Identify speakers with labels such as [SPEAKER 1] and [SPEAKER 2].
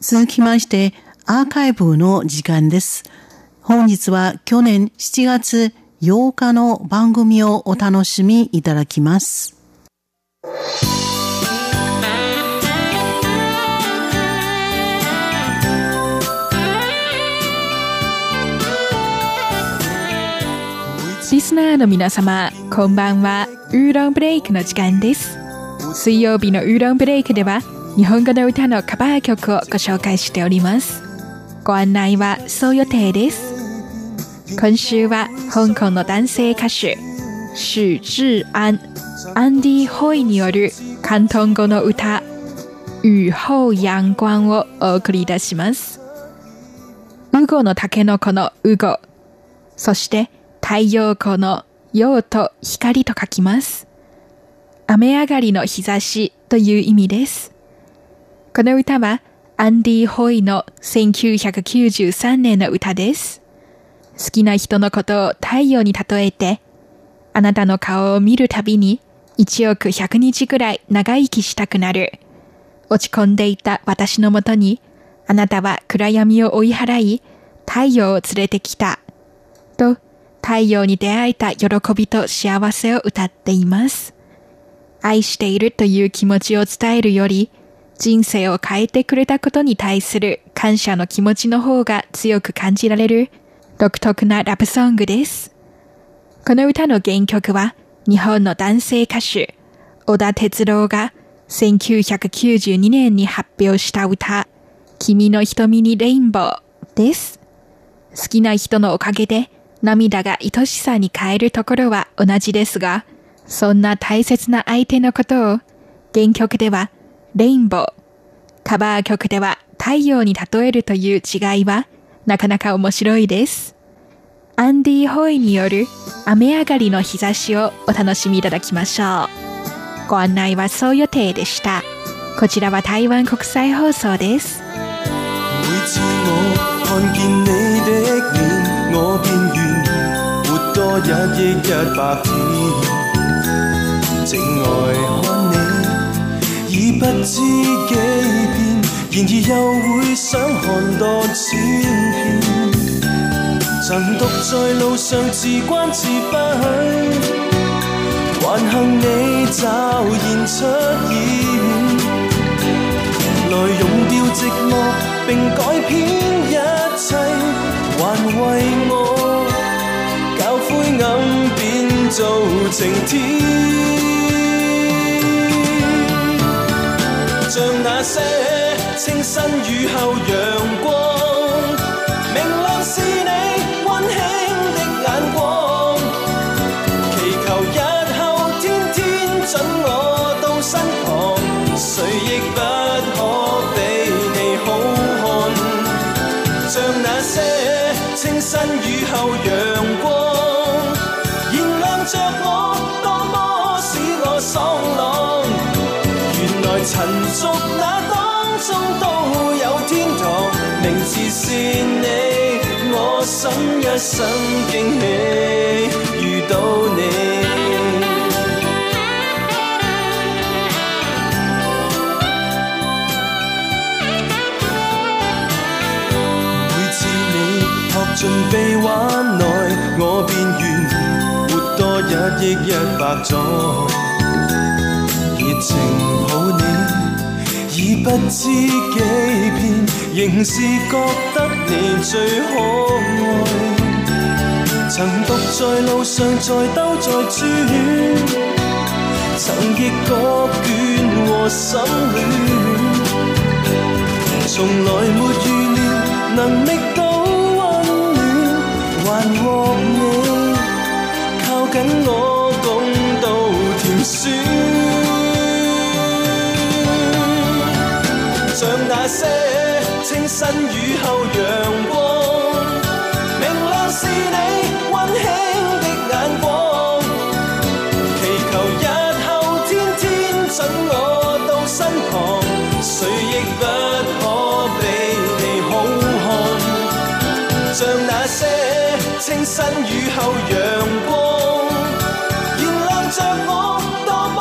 [SPEAKER 1] 続きまして、アーカイブの時間です。本日は去年7月8日の番組をお楽しみいただきます。
[SPEAKER 2] リスナーの皆様、こんばんは。ウーロンブレイクの時間です。水曜日のウーロンブレイクでは、日本語の歌のカバー曲をご紹介しております。ご案内はそう予定です。今週は香港の男性歌手、許志安、アンディ・ホイによる広東語の歌、雨後陽光をお送りいたします。ウゴのタケノコのウゴ、そして太陽光の陽と光と書きます。雨上がりの日差しという意味です。この歌はアンディ・ホイの1993年の歌です。好きな人のことを太陽に例えて、あなたの顔を見るたびに1億100日くらい長生きしたくなる。落ち込んでいた私のもとに、あなたは暗闇を追い払い、太陽を連れてきた。と、太陽に出会えた喜びと幸せを歌っています。愛しているという気持ちを伝えるより、人生を変えてくれたことに対する感謝の気持ちの方が強く感じられる独特なラブソングです。この歌の原曲は日本の男性歌手、小田哲郎が1992年に発表した歌、君の瞳にレインボーです。好きな人のおかげで涙が愛しさに変えるところは同じですが、そんな大切な相手のことを原曲ではレインボー、カバー曲では太陽に例えるという違いはなかなか面白いです。アンディ・ホイによる雨上がりの日差しをお楽しみいただきましょう。ご案内はそう予定でした。こちらは台湾国際放送です。每次我看見你的面，我便願活多一億一百天，靜愛看你，已不知幾遍，然而又會想看多千遍。曾獨在路上自關自閉，還幸你骤然出現，來溶掉寂寞並改編一切，還為我教灰暗變做晴天，那些清新雨后阳光，是你，我心一生驚喜遇到你。盡臂彎內，我便願活多一億一百載。熱情抱你，已不知幾，仍是觉得你最可爱。曾独在路上，在兜在转，曾亦觉倦和心亂，從來沒預料能觅到。還獲你靠紧我，共度甜酸。像那些清新雨后阳光，明亮是你温馨的眼光。祈求日后天天准我到身旁，谁亦不可比你好看。像那些。清新雨後陽